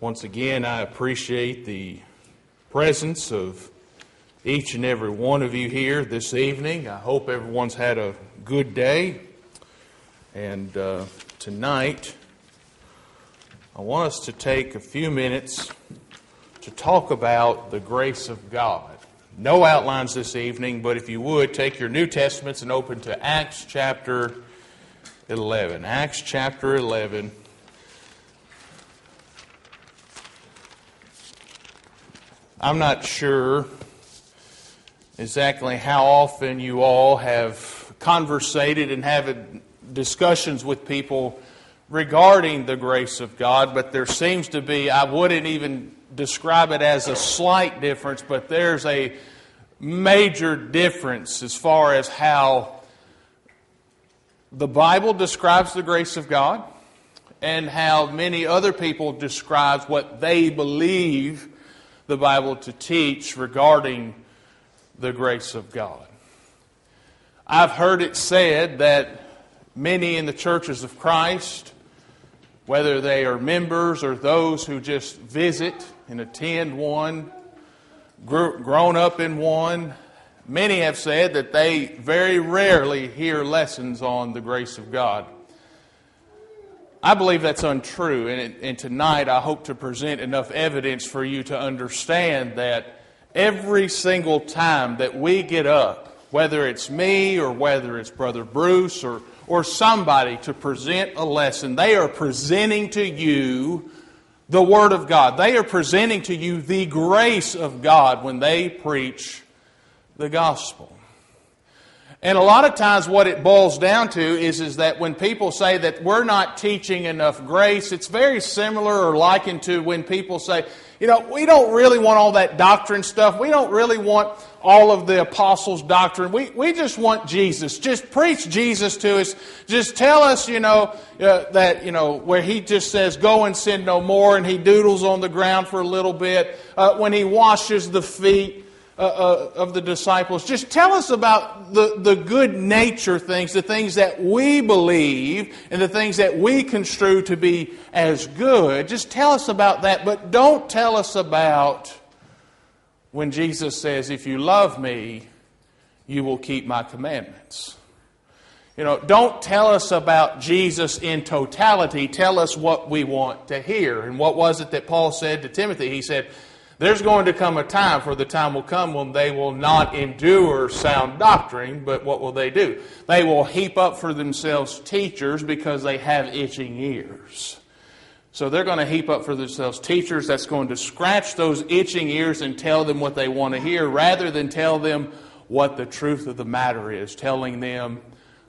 Once again, I appreciate the presence of each and every one of you here this evening. I hope everyone's had a good day. And uh, tonight, I want us to take a few minutes to talk about the grace of God. No outlines this evening, but if you would, take your New Testaments and open to Acts chapter 11. Acts chapter 11. I'm not sure exactly how often you all have conversated and had discussions with people regarding the grace of God, but there seems to be, I wouldn't even describe it as a slight difference, but there's a major difference as far as how the Bible describes the grace of God and how many other people describe what they believe the Bible to teach regarding the grace of God. I've heard it said that many in the churches of Christ, whether they are members or those who just visit and attend one, grown up in one, many have said that they very rarely hear lessons on the grace of God. I believe that's untrue, and, and, tonight I hope to present enough evidence for you to understand that every single time that we get up, whether it's me or whether it's Brother Bruce or, or somebody to present a lesson, they are presenting to you the Word of God. They are presenting to you the grace of God when they preach the gospel. And a lot of times, what it boils down to is, is that when people say that we're not teaching enough grace, it's very similar or likened to when people say, you know, we don't really want all that doctrine stuff. We don't really want all of the apostles' doctrine. We, we just want Jesus. Just preach Jesus to us. Just tell us, you know, uh, that, you know, where he just says, go and sin no more, and he doodles on the ground for a little bit. Uh, when he washes the feet, uh, uh, of the disciples. Just tell us about the, the good nature things, the things that we believe, and the things that we construe to be as good. Just tell us about that, but don't tell us about when Jesus says, If you love me, you will keep my commandments. You know, don't tell us about Jesus in totality. Tell us what we want to hear. And what was it that Paul said to Timothy? He said, there's going to come a time, for the time will come when they will not endure sound doctrine, but what will they do? They will heap up for themselves teachers because they have itching ears. So they're going to heap up for themselves teachers that's going to scratch those itching ears and tell them what they want to hear rather than tell them what the truth of the matter is, telling them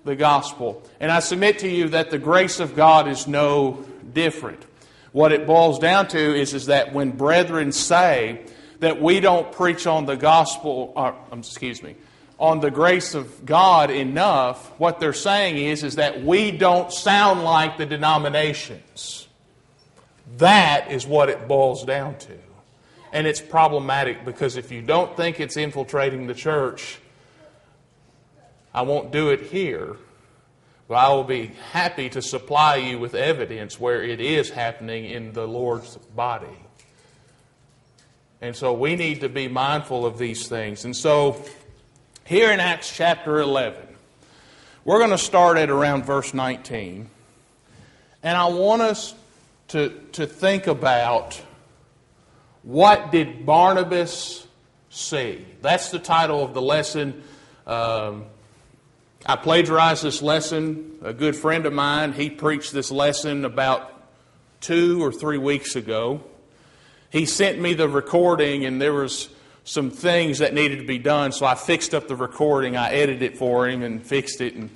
the gospel. And I submit to you that the grace of God is no different. What it boils down to is, is that when brethren say that we don't preach on the gospel, or, um, excuse me, on the grace of God enough, what they're saying is, is that we don't sound like the denominations. That is what it boils down to. And it's problematic because if you don't think it's infiltrating the church, I won't do it here. But I will be happy to supply you with evidence where it is happening in the Lord's body. And so we need to be mindful of these things. And so here in Acts chapter 11, we're going to start at around verse 19. And I want us to, to think about what did Barnabas see? That's the title of the lesson. Um, I plagiarized this lesson. A good friend of mine, he preached this lesson about two or three weeks ago. He sent me the recording, and there was some things that needed to be done, so I fixed up the recording. I edited it for him and fixed it, and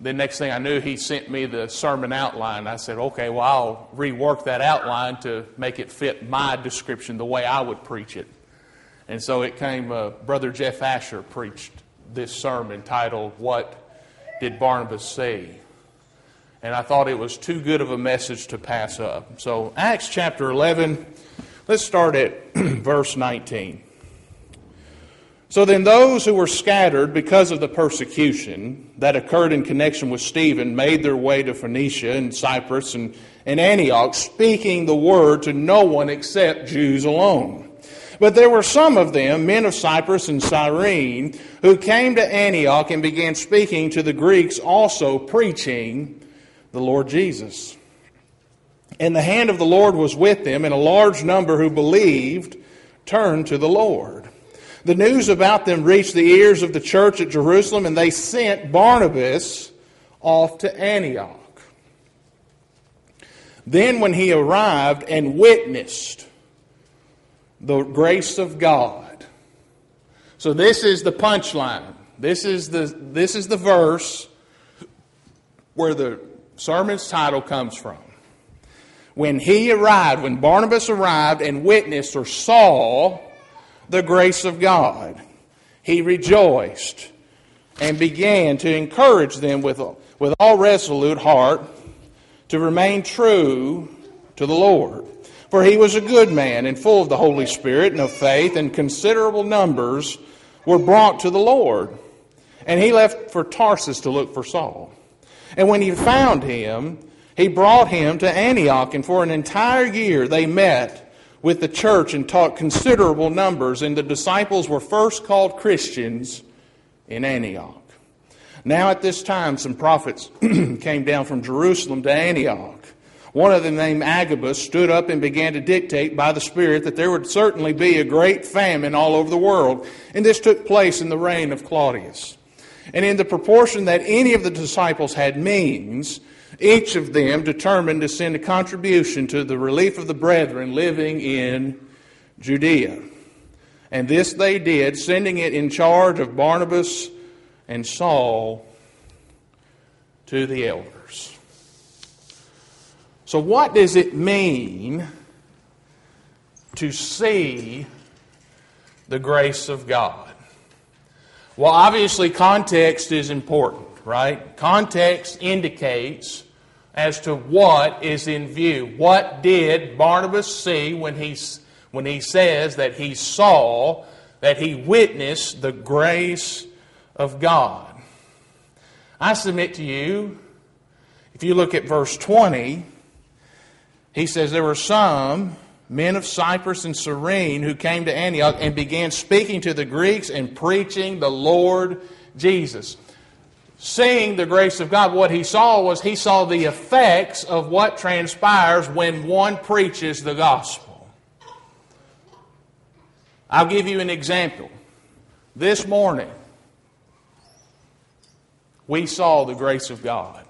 the next thing I knew, he sent me the sermon outline. I said, okay, well, I'll rework that outline to make it fit my description the way I would preach it. And so it came, uh, Brother Jeff Asher preached this sermon titled, What Did Barnabas Say? And I thought it was too good of a message to pass up. So, Acts chapter 11, let's start at verse 19. So then, those who were scattered because of the persecution that occurred in connection with Stephen made their way to Phoenicia and Cyprus and, and Antioch, speaking the word to no one except Jews alone. But there were some of them, men of Cyprus and Cyrene, who came to Antioch and began speaking to the Greeks, also preaching the Lord Jesus. And the hand of the Lord was with them, and a large number who believed turned to the Lord. The news about them reached the ears of the church at Jerusalem, and they sent Barnabas off to Antioch. Then, when he arrived and witnessed the grace of God. So, this is the punchline. This is the, this is the verse where the sermon's title comes from. When he arrived, when Barnabas arrived and witnessed or saw the grace of God. He rejoiced and began to encourage them with, with all resolute heart to remain true to the Lord. For he was a good man and full of the Holy Spirit and of faith, and considerable numbers were brought to the Lord. And he left for Tarsus to look for Saul. And when he found him, he brought him to Antioch, and for an entire year they met with the church and taught considerable numbers, and the disciples were first called Christians in Antioch. Now, at this time, some prophets came down from Jerusalem to Antioch. One of them, named Agabus, stood up and began to dictate by the Spirit that there would certainly be a great famine all over the world, and this took place in the reign of Claudius. And in the proportion that any of the disciples had means, each of them determined to send a contribution to the relief of the brethren living in Judea. And this they did, sending it in charge of Barnabas and Saul to the elders. So, what does it mean to see the grace of God? Well, obviously, context is important, right? Context indicates as to what is in view. What did Barnabas see when he, when he says that he saw, that he witnessed the grace of God? I submit to you, if you look at verse 20, he says, There were some men of Cyprus and Cyrene who came to Antioch and began speaking to the Greeks and preaching the Lord Jesus seeing the grace of God, what he saw was he saw the effects of what transpires when one preaches the gospel. I'll give you an example. This morning, we saw the grace of God.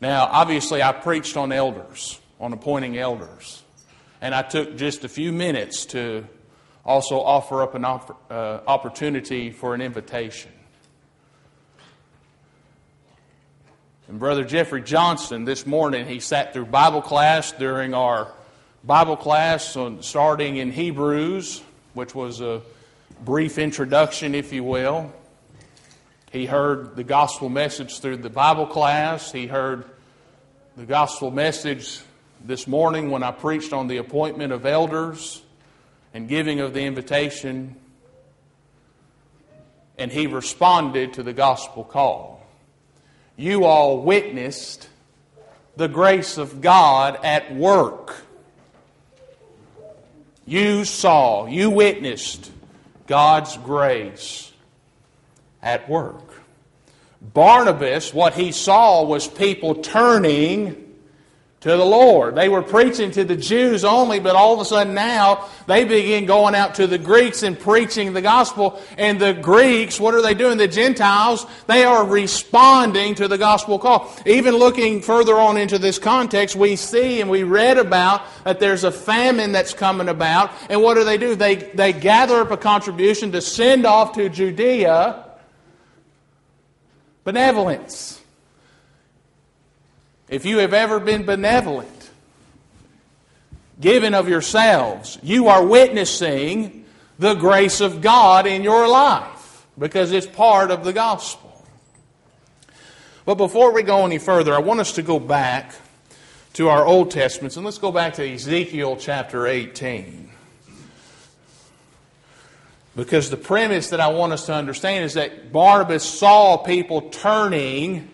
Now, obviously, I preached on elders, on appointing elders. And I took just a few minutes to also offer up an uh, opportunity for an invitation. And Brother Jeffrey Johnson, this morning, he sat through Bible class during our Bible class on, starting in Hebrews, which was a brief introduction, if you will. He heard the gospel message through the Bible class. He heard the gospel message this morning when I preached on the appointment of elders and giving of the invitation. And he responded to the gospel call you all witnessed the grace of God at work. You saw, you witnessed God's grace at work. Barnabas, what he saw was people turning to the Lord. They were preaching to the Jews only, but all of a sudden now they begin going out to the Greeks and preaching the gospel. And the Greeks, what are they doing? The Gentiles, they are responding to the gospel call. Even looking further on into this context, we see and we read about that there's a famine that's coming about. And what do they do? They, they gather up a contribution to send off to Judea benevolence. If you have ever been benevolent, given of yourselves, you are witnessing the grace of God in your life because it's part of the gospel. But before we go any further, I want us to go back to our Old Testaments and let's go back to Ezekiel chapter 18. Because the premise that I want us to understand is that Barnabas saw people turning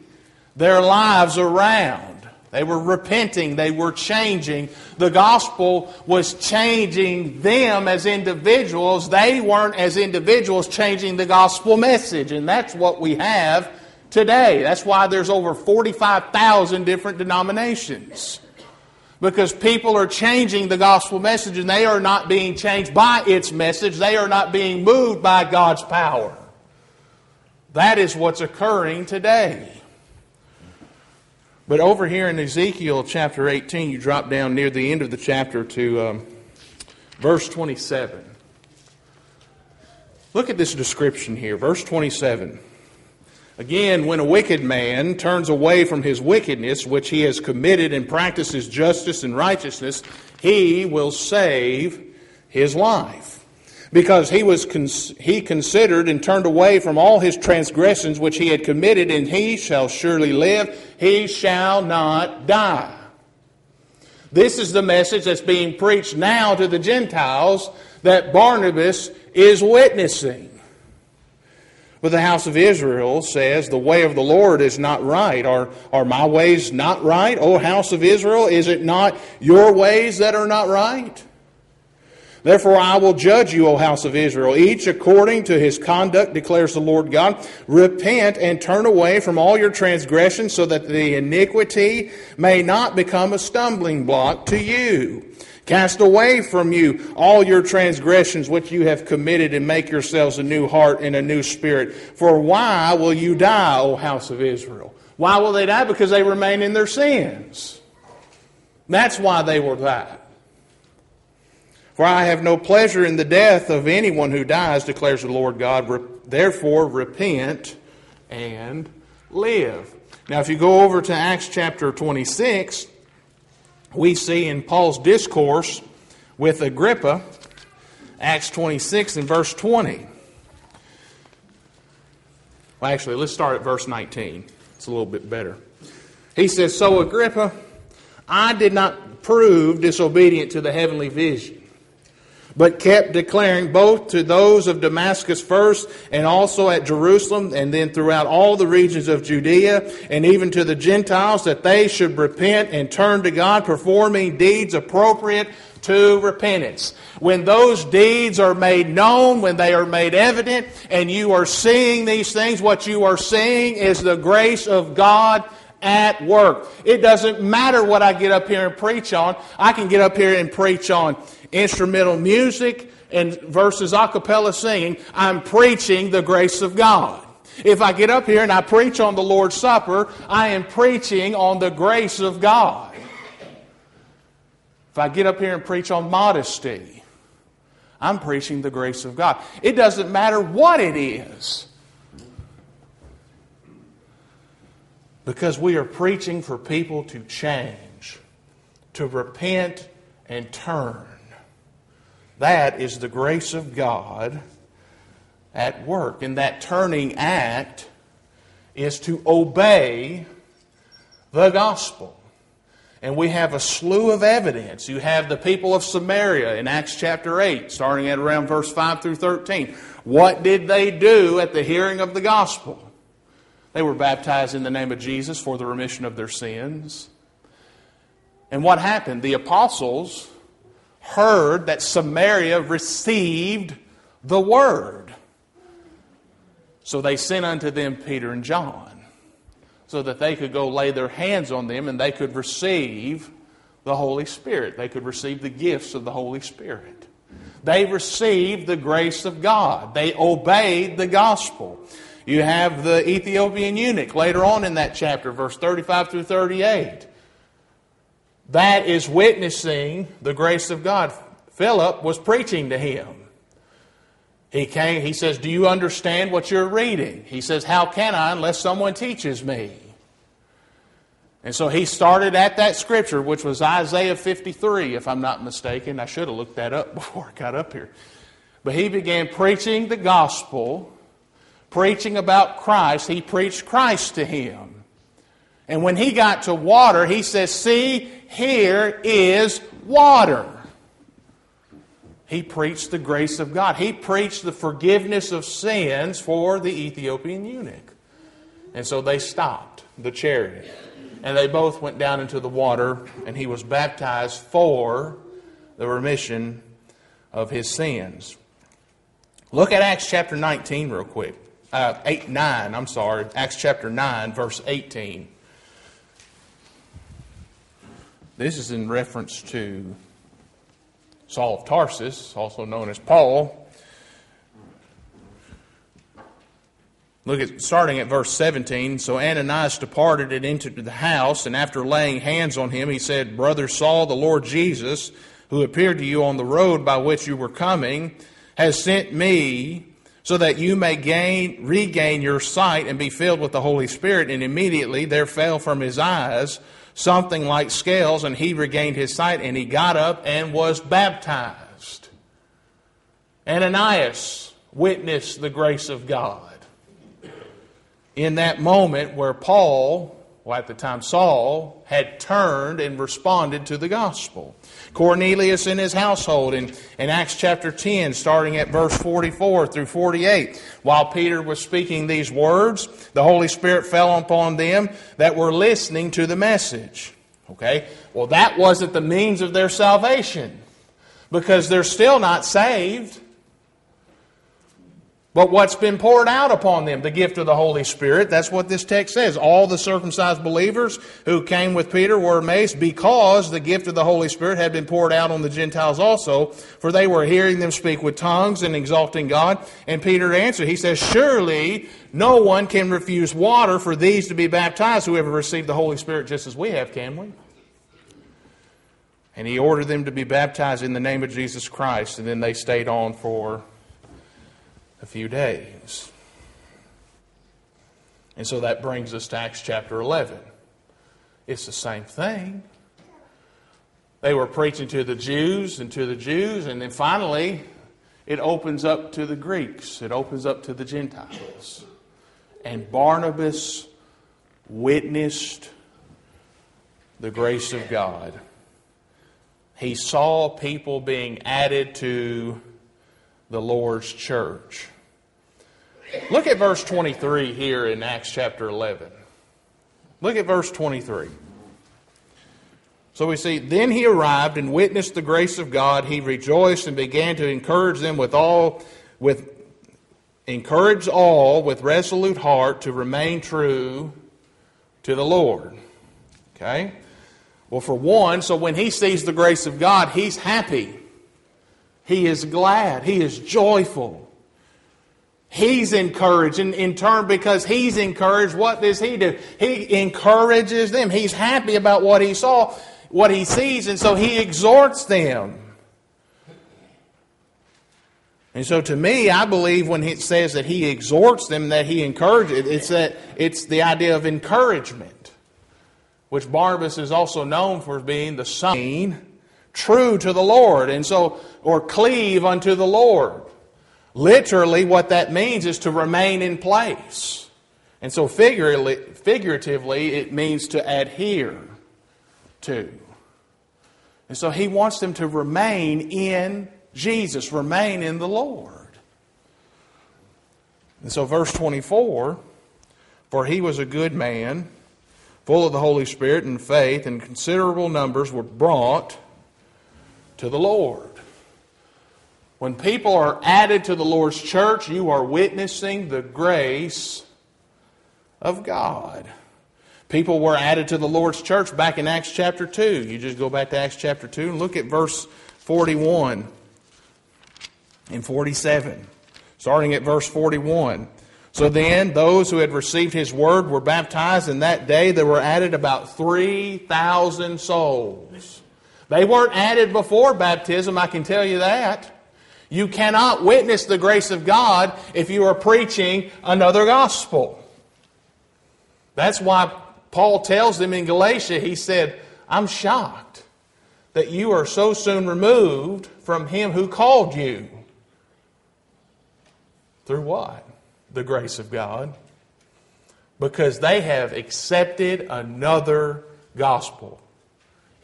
their lives around. They were repenting. They were changing. The gospel was changing them as individuals. They weren't, as individuals, changing the gospel message. And that's what we have today. That's why there's over 45,000 different denominations. Because people are changing the gospel message and they are not being changed by its message. They are not being moved by God's power. That is what's occurring today. But over here in Ezekiel chapter 18, you drop down near the end of the chapter to um, verse 27. Look at this description here. Verse 27. Again, when a wicked man turns away from his wickedness, which he has committed, and practices justice and righteousness, he will save his life. Because he, was cons- he considered and turned away from all his transgressions which he had committed, and he shall surely live, he shall not die. This is the message that's being preached now to the Gentiles that Barnabas is witnessing. But the house of Israel says, The way of the Lord is not right. Are, are my ways not right? O house of Israel, is it not your ways that are not right? Therefore, I will judge you, O house of Israel, each according to his conduct, declares the Lord God. Repent and turn away from all your transgressions, so that the iniquity may not become a stumbling block to you. Cast away from you all your transgressions which you have committed, and make yourselves a new heart and a new spirit. For why will you die, O house of Israel? Why will they die? Because they remain in their sins. That's why they will die. For I have no pleasure in the death of anyone who dies, declares the Lord God. Therefore, repent and live. Now, if you go over to Acts chapter 26, we see in Paul's discourse with Agrippa, Acts 26 and verse 20. Well, actually, let's start at verse 19. It's a little bit better. He says, So Agrippa, I did not prove disobedient to the heavenly vision but kept declaring both to those of Damascus first and also at Jerusalem and then throughout all the regions of Judea and even to the Gentiles that they should repent and turn to God, performing deeds appropriate to repentance. When those deeds are made known, when they are made evident, and you are seeing these things, what you are seeing is the grace of God at work. It doesn't matter what I get up here and preach on. I can get up here and preach on instrumental music and versus a cappella singing. I'm preaching the grace of God. If I get up here and I preach on the Lord's Supper, I am preaching on the grace of God. If I get up here and preach on modesty, I'm preaching the grace of God. It doesn't matter what it is. Because we are preaching for people to change, to repent and turn. That is the grace of God at work. And that turning act is to obey the gospel. And we have a slew of evidence. You have the people of Samaria in Acts chapter 8, starting at around verse 5 through 13. What did they do at the hearing of the gospel? They were baptized in the name of Jesus for the remission of their sins. And what happened? The apostles heard that Samaria received the word. So they sent unto them Peter and John so that they could go lay their hands on them and they could receive the Holy Spirit. They could receive the gifts of the Holy Spirit. They received the grace of God. They obeyed the gospel. You have the Ethiopian eunuch later on in that chapter, verse 35 through 38. That is witnessing the grace of God. Philip was preaching to him. He came, he says, Do you understand what you're reading? He says, How can I unless someone teaches me? And so he started at that scripture, which was Isaiah 53, if I'm not mistaken. I should have looked that up before I got up here. But he began preaching the gospel preaching about Christ, he preached Christ to him. And when he got to water, he says, See, here is water. He preached the grace of God. He preached the forgiveness of sins for the Ethiopian eunuch. And so they stopped the chariot. And they both went down into the water, and he was baptized for the remission of his sins. Look at Acts chapter 19 real quick. Uh, 8, 9, I'm sorry. Acts chapter 9, verse 18. This is in reference to Saul of Tarsus, also known as Paul. Look at starting at verse 17. So Ananias departed and entered the house, and after laying hands on him, he said, Brother Saul, the Lord Jesus, who appeared to you on the road by which you were coming, has sent me so that you may gain regain your sight and be filled with the Holy Spirit. And immediately there fell from his eyes something like scales, and he regained his sight, and he got up and was baptized. Ananias witnessed the grace of God. In that moment where Paul, well, at the time Saul, had turned and responded to the gospel. Cornelius and his household in, in Acts chapter 10, starting at verse 44 through 48. While Peter was speaking these words, the Holy Spirit fell upon them that were listening to the message. Okay? Well, that wasn't the means of their salvation because they're still not saved. But what's been poured out upon them, the gift of the Holy Spirit, that's what this text says. All the circumcised believers who came with Peter were amazed because the gift of the Holy Spirit had been poured out on the Gentiles also, for they were hearing them speak with tongues and exalting God. And Peter answered, he says, Surely no one can refuse water for these to be baptized who ever received the Holy Spirit just as we have, can we? And he ordered them to be baptized in the name of Jesus Christ, and then they stayed on for a few days. And so that brings us to Acts chapter 11. It's the same thing. They were preaching to the Jews and to the Jews, and then finally it opens up to the Greeks, it opens up to the Gentiles. And Barnabas witnessed the grace of God. He saw people being added to the Lord's church. Look at verse 23 here in Acts chapter 11. Look at verse 23. So we see, then he arrived and witnessed the grace of God. He rejoiced and began to encourage them with all, with encourage all with resolute heart to remain true to the Lord. Okay? Well, for one, so when he sees the grace of God, he's happy. He is glad. He is joyful. He's encouraged. And in turn, because he's encouraged, what does he do? He encourages them. He's happy about what he saw, what he sees, and so he exhorts them. And so to me, I believe when it says that he exhorts them, that he encourages, it's that it's the idea of encouragement, which Barnabas is also known for being the son true to the Lord, and so, or cleave unto the Lord. Literally, what that means is to remain in place. And so, figuratively, it means to adhere to. And so, he wants them to remain in Jesus, remain in the Lord. And so, verse 24 For he was a good man, full of the Holy Spirit and faith, and considerable numbers were brought to the Lord. When people are added to the Lord's church, you are witnessing the grace of God. People were added to the Lord's church back in Acts chapter 2. You just go back to Acts chapter 2 and look at verse 41 and 47. Starting at verse 41. So then, those who had received his word were baptized, and that day there were added about 3,000 souls. They weren't added before baptism, I can tell you that. You cannot witness the grace of God if you are preaching another gospel. That's why Paul tells them in Galatia, he said, I'm shocked that you are so soon removed from him who called you. Through what? The grace of God. Because they have accepted another gospel.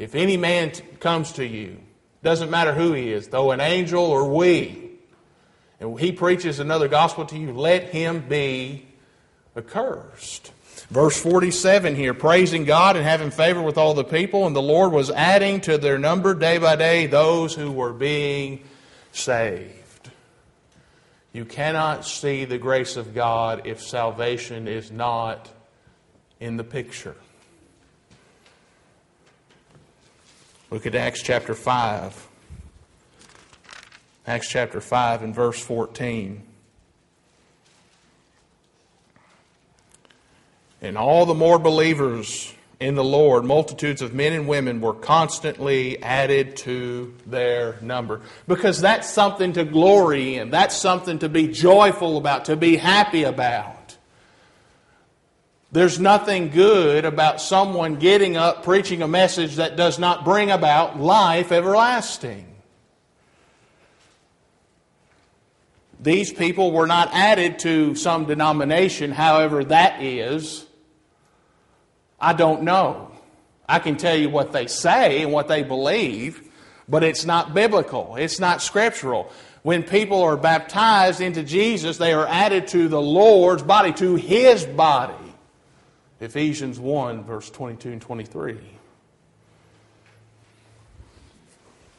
If any man t- comes to you Doesn't matter who he is, though an angel or we. And he preaches another gospel to you, let him be accursed. Verse 47 here, praising God and having favor with all the people, and the Lord was adding to their number day by day those who were being saved. You cannot see the grace of God if salvation is not in the picture. Look at Acts chapter 5. Acts chapter 5 and verse 14. And all the more believers in the Lord, multitudes of men and women were constantly added to their number. Because that's something to glory in. That's something to be joyful about, to be happy about. There's nothing good about someone getting up preaching a message that does not bring about life everlasting. These people were not added to some denomination, however that is. I don't know. I can tell you what they say and what they believe, but it's not biblical. It's not scriptural. When people are baptized into Jesus, they are added to the Lord's body, to His body. Ephesians 1, verse 22 and 23.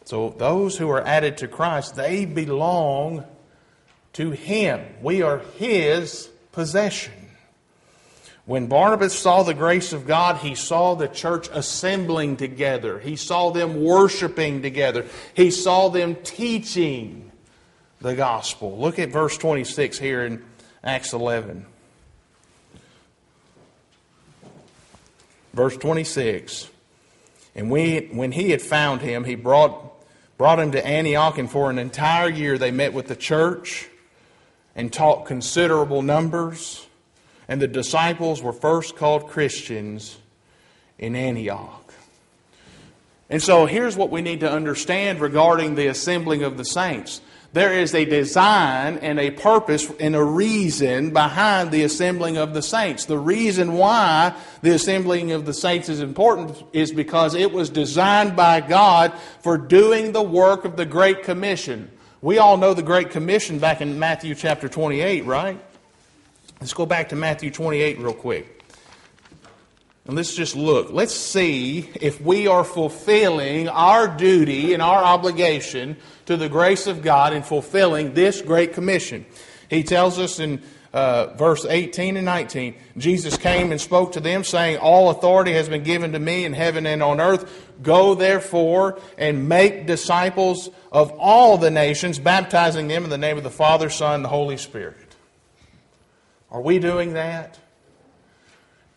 So those who are added to Christ, they belong to Him. We are His possession. When Barnabas saw the grace of God, he saw the church assembling together. He saw them worshiping together. He saw them teaching the gospel. Look at verse 26 here in Acts 11. Verse 26. And we, when he had found him, he brought, brought him to Antioch, and for an entire year they met with the church and taught considerable numbers. And the disciples were first called Christians in Antioch. And so here's what we need to understand regarding the assembling of the saints. There is a design and a purpose and a reason behind the assembling of the saints. The reason why the assembling of the saints is important is because it was designed by God for doing the work of the Great Commission. We all know the Great Commission back in Matthew chapter 28, right? Let's go back to Matthew 28 real quick. And let's just look. Let's see if we are fulfilling our duty and our obligation to the grace of God in fulfilling this great commission. He tells us in uh, verse 18 and 19 Jesus came and spoke to them, saying, All authority has been given to me in heaven and on earth. Go therefore and make disciples of all the nations, baptizing them in the name of the Father, Son, and the Holy Spirit. Are we doing that?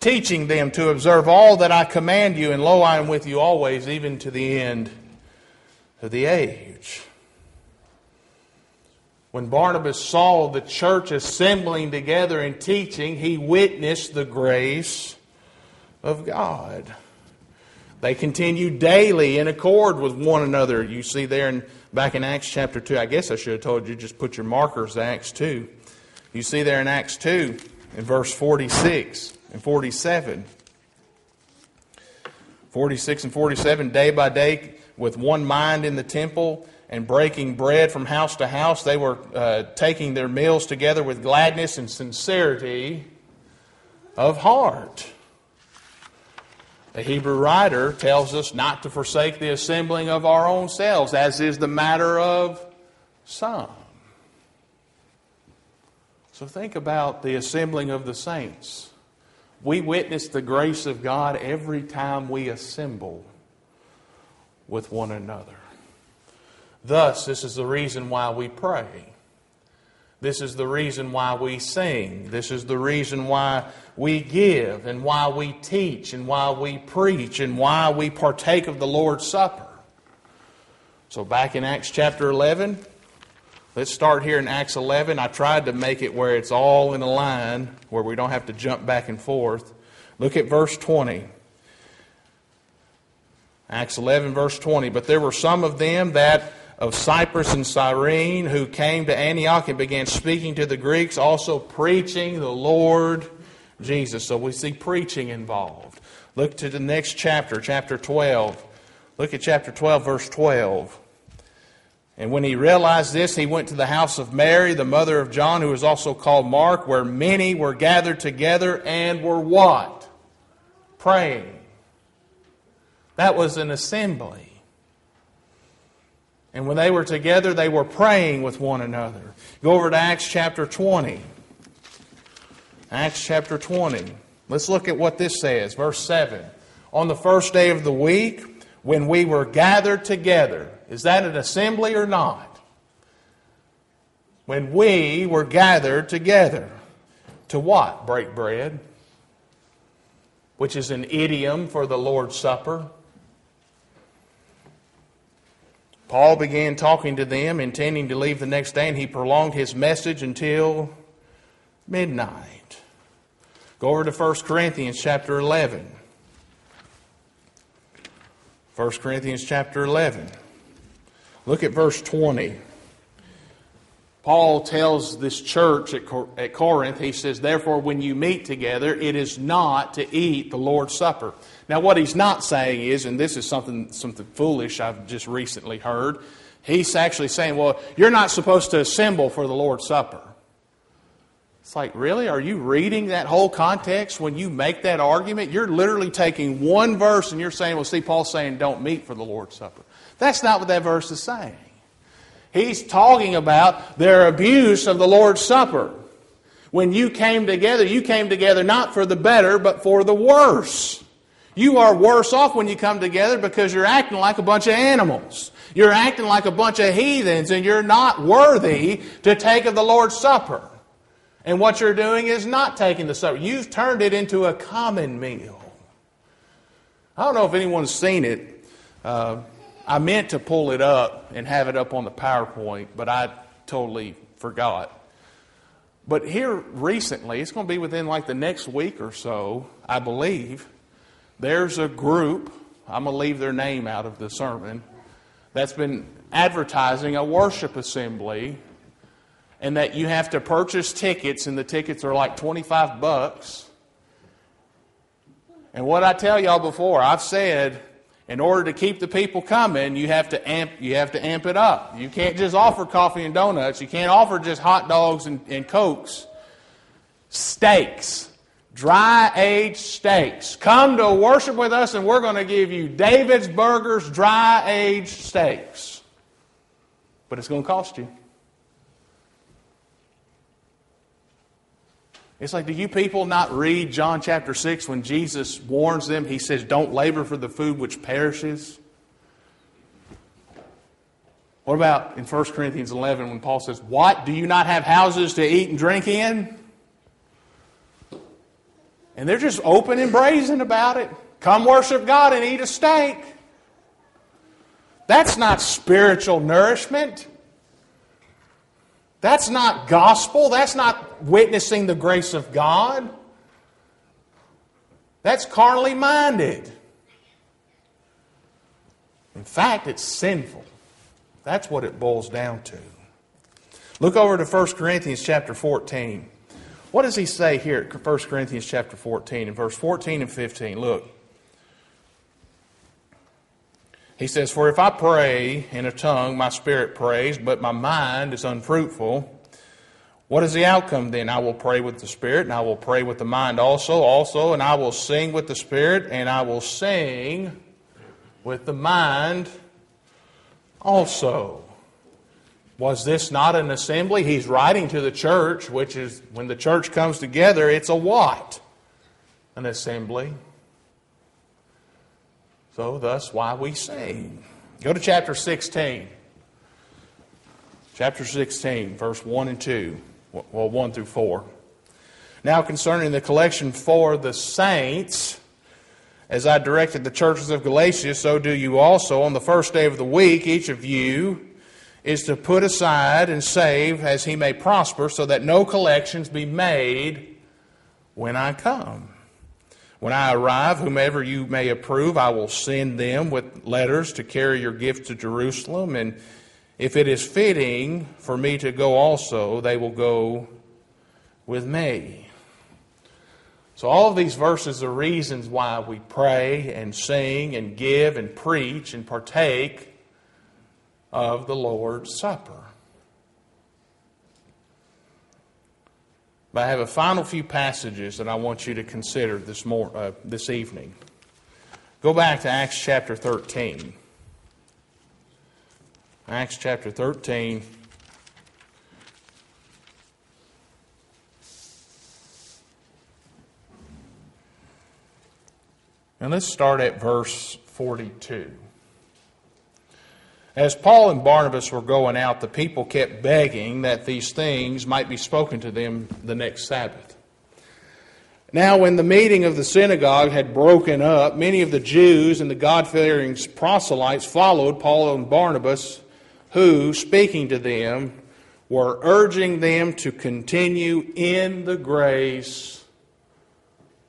Teaching them to observe all that I command you, and lo, I am with you always, even to the end of the age. When Barnabas saw the church assembling together and teaching, he witnessed the grace of God. They continued daily in accord with one another. You see there in, back in Acts chapter 2. I guess I should have told you just put your markers to Acts 2. You see there in Acts 2, in verse 46 and 47. 46 and 47, day by day, with one mind in the temple and breaking bread from house to house, they were uh, taking their meals together with gladness and sincerity of heart. The Hebrew writer tells us not to forsake the assembling of our own selves, as is the matter of some. So think about the assembling of the saints. We witness the grace of God every time we assemble with one another. Thus, this is the reason why we pray. This is the reason why we sing. This is the reason why we give and why we teach and why we preach and why we partake of the Lord's Supper. So, back in Acts chapter 11, Let's start here in Acts 11. I tried to make it where it's all in a line, where we don't have to jump back and forth. Look at verse 20. Acts 11, verse 20. But there were some of them that of Cyprus and Cyrene who came to Antioch and began speaking to the Greeks, also preaching the Lord Jesus. So we see preaching involved. Look to the next chapter, chapter 12. Look at chapter 12, verse 12. And when he realized this, he went to the house of Mary, the mother of John, who was also called Mark, where many were gathered together and were what? Praying. That was an assembly. And when they were together, they were praying with one another. Go over to Acts chapter 20. Acts chapter 20. Let's look at what this says. Verse 7. On the first day of the week, when we were gathered together, is that an assembly or not? When we were gathered together. To what? Break bread. Which is an idiom for the Lord's Supper. Paul began talking to them, intending to leave the next day, and he prolonged his message until midnight. Go over to 1 Corinthians chapter 11. 1 Corinthians chapter 11. Look at verse 20. Paul tells this church at Corinth, he says, Therefore, when you meet together, it is not to eat the Lord's Supper. Now, what he's not saying is, and this is something, something foolish I've just recently heard, he's actually saying, Well, you're not supposed to assemble for the Lord's Supper. It's like, really? Are you reading that whole context when you make that argument? You're literally taking one verse and you're saying, Well, see, Paul's saying, Don't meet for the Lord's Supper. That's not what that verse is saying. He's talking about their abuse of the Lord's Supper. When you came together, you came together not for the better, but for the worse. You are worse off when you come together because you're acting like a bunch of animals. You're acting like a bunch of heathens, and you're not worthy to take of the Lord's Supper. And what you're doing is not taking the supper. You've turned it into a common meal. I don't know if anyone's seen it. Uh, I meant to pull it up and have it up on the PowerPoint, but I totally forgot. But here recently, it's going to be within like the next week or so, I believe, there's a group, I'm going to leave their name out of the sermon, that's been advertising a worship assembly and that you have to purchase tickets and the tickets are like 25 bucks. And what I tell y'all before, I've said in order to keep the people coming, you have to amp, you have to amp it up. You can't just offer coffee and donuts. You can't offer just hot dogs and, and cokes. Steaks, dry aged steaks. Come to worship with us, and we're going to give you David's Burgers, dry aged steaks. But it's going to cost you. It's like, do you people not read John chapter 6 when Jesus warns them? He says, Don't labor for the food which perishes. What about in 1 Corinthians 11 when Paul says, What? Do you not have houses to eat and drink in? And they're just open and brazen about it. Come worship God and eat a steak. That's not spiritual nourishment. That's not gospel. That's not witnessing the grace of God. That's carnally minded. In fact, it's sinful. That's what it boils down to. Look over to 1 Corinthians chapter 14. What does he say here at 1 Corinthians chapter 14 in verse 14 and 15? Look. He says, For if I pray in a tongue, my spirit prays, but my mind is unfruitful. What is the outcome then? I will pray with the spirit, and I will pray with the mind also, also, and I will sing with the spirit, and I will sing with the mind also. Was this not an assembly? He's writing to the church, which is when the church comes together, it's a what? An assembly. So, thus, why we sing. Go to chapter 16. Chapter 16, verse 1 and 2. Well, 1 through 4. Now, concerning the collection for the saints, as I directed the churches of Galatia, so do you also. On the first day of the week, each of you is to put aside and save as he may prosper, so that no collections be made when I come. When I arrive, whomever you may approve, I will send them with letters to carry your gift to Jerusalem. And if it is fitting for me to go also, they will go with me. So, all of these verses are reasons why we pray and sing and give and preach and partake of the Lord's Supper. But I have a final few passages that I want you to consider this, mor- uh, this evening. Go back to Acts chapter 13. Acts chapter 13. And let's start at verse 42. As Paul and Barnabas were going out, the people kept begging that these things might be spoken to them the next Sabbath. Now, when the meeting of the synagogue had broken up, many of the Jews and the God fearing proselytes followed Paul and Barnabas, who, speaking to them, were urging them to continue in the grace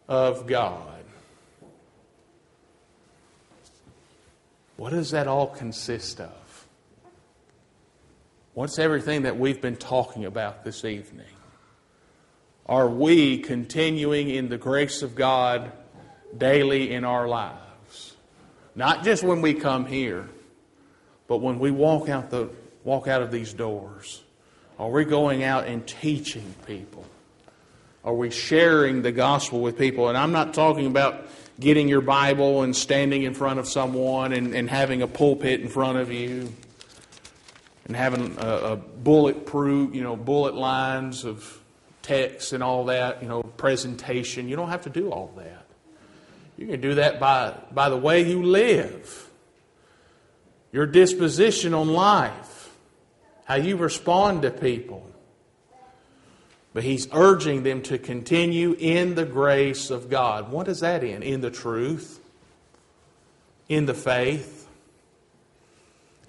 of God. What does that all consist of? What's everything that we've been talking about this evening? Are we continuing in the grace of God daily in our lives? Not just when we come here, but when we walk out, the, walk out of these doors. Are we going out and teaching people? Are we sharing the gospel with people? And I'm not talking about getting your Bible and standing in front of someone and, and having a pulpit in front of you and having a, a bulletproof, you know, bullet lines of text and all that, you know, presentation. You don't have to do all that. You can do that by, by the way you live, your disposition on life, how you respond to people. But he's urging them to continue in the grace of God. What is that in? In the truth, in the faith.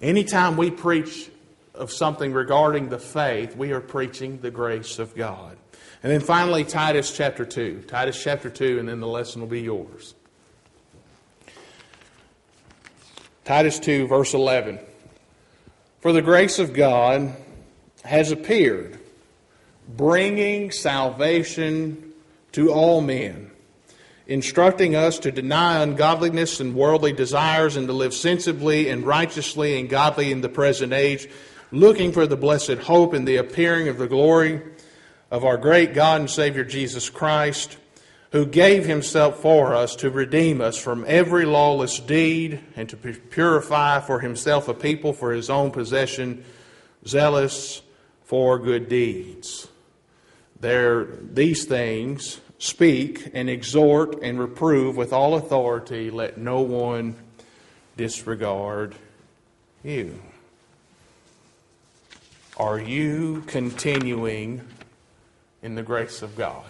Anytime we preach of something regarding the faith, we are preaching the grace of God. And then finally, Titus chapter 2. Titus chapter 2, and then the lesson will be yours. Titus 2, verse 11. For the grace of God has appeared bringing salvation to all men, instructing us to deny ungodliness and worldly desires and to live sensibly and righteously and godly in the present age, looking for the blessed hope and the appearing of the glory of our great God and Savior Jesus Christ, who gave himself for us to redeem us from every lawless deed and to purify for himself a people for his own possession, zealous for good deeds. There, these things speak and exhort and reprove with all authority. Let no one disregard you. Are you continuing in the grace of God?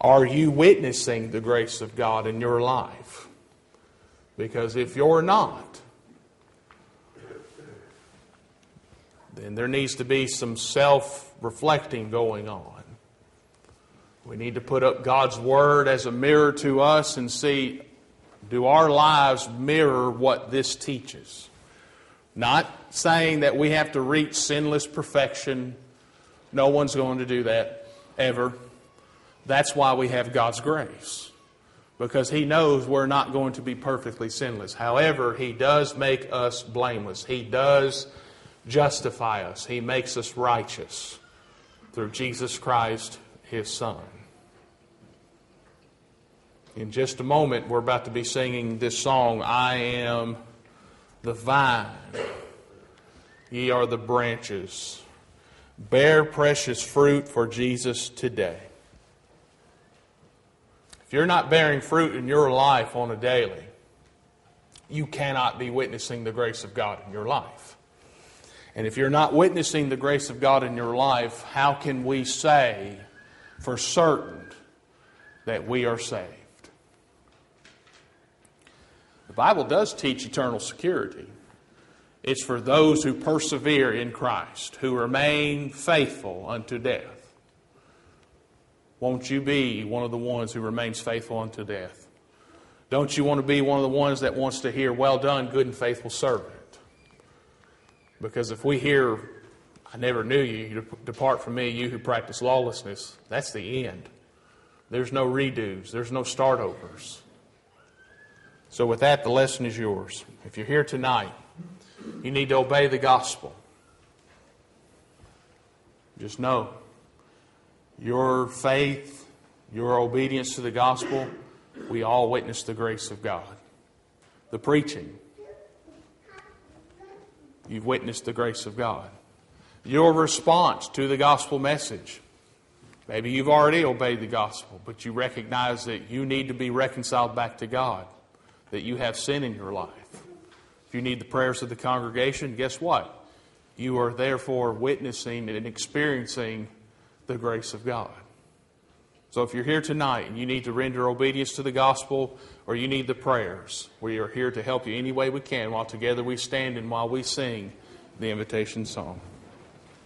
Are you witnessing the grace of God in your life? Because if you're not, then there needs to be some self reflecting going on. We need to put up God's Word as a mirror to us and see do our lives mirror what this teaches? Not saying that we have to reach sinless perfection. No one's going to do that ever. That's why we have God's grace. Because He knows we're not going to be perfectly sinless. However, He does make us blameless. He does justify us, He makes us righteous through Jesus Christ, His Son. In just a moment, we're about to be singing this song I am the vine, ye are the branches. Bear precious fruit for Jesus today. If you're not bearing fruit in your life on a daily, you cannot be witnessing the grace of God in your life. And if you're not witnessing the grace of God in your life, how can we say for certain that we are saved? The Bible does teach eternal security. It's for those who persevere in Christ, who remain faithful unto death. Won't you be one of the ones who remains faithful unto death? Don't you want to be one of the ones that wants to hear, Well done, good and faithful servant? Because if we hear, I never knew you, you depart from me, you who practice lawlessness, that's the end. There's no redos, there's no start overs. So, with that, the lesson is yours. If you're here tonight, you need to obey the gospel. Just know your faith, your obedience to the gospel, we all witness the grace of God. The preaching, you've witnessed the grace of God. Your response to the gospel message, maybe you've already obeyed the gospel, but you recognize that you need to be reconciled back to God, that you have sin in your life. If you need the prayers of the congregation, guess what? You are therefore witnessing and experiencing the grace of God. So if you're here tonight and you need to render obedience to the gospel or you need the prayers, we are here to help you any way we can while together we stand and while we sing the invitation song.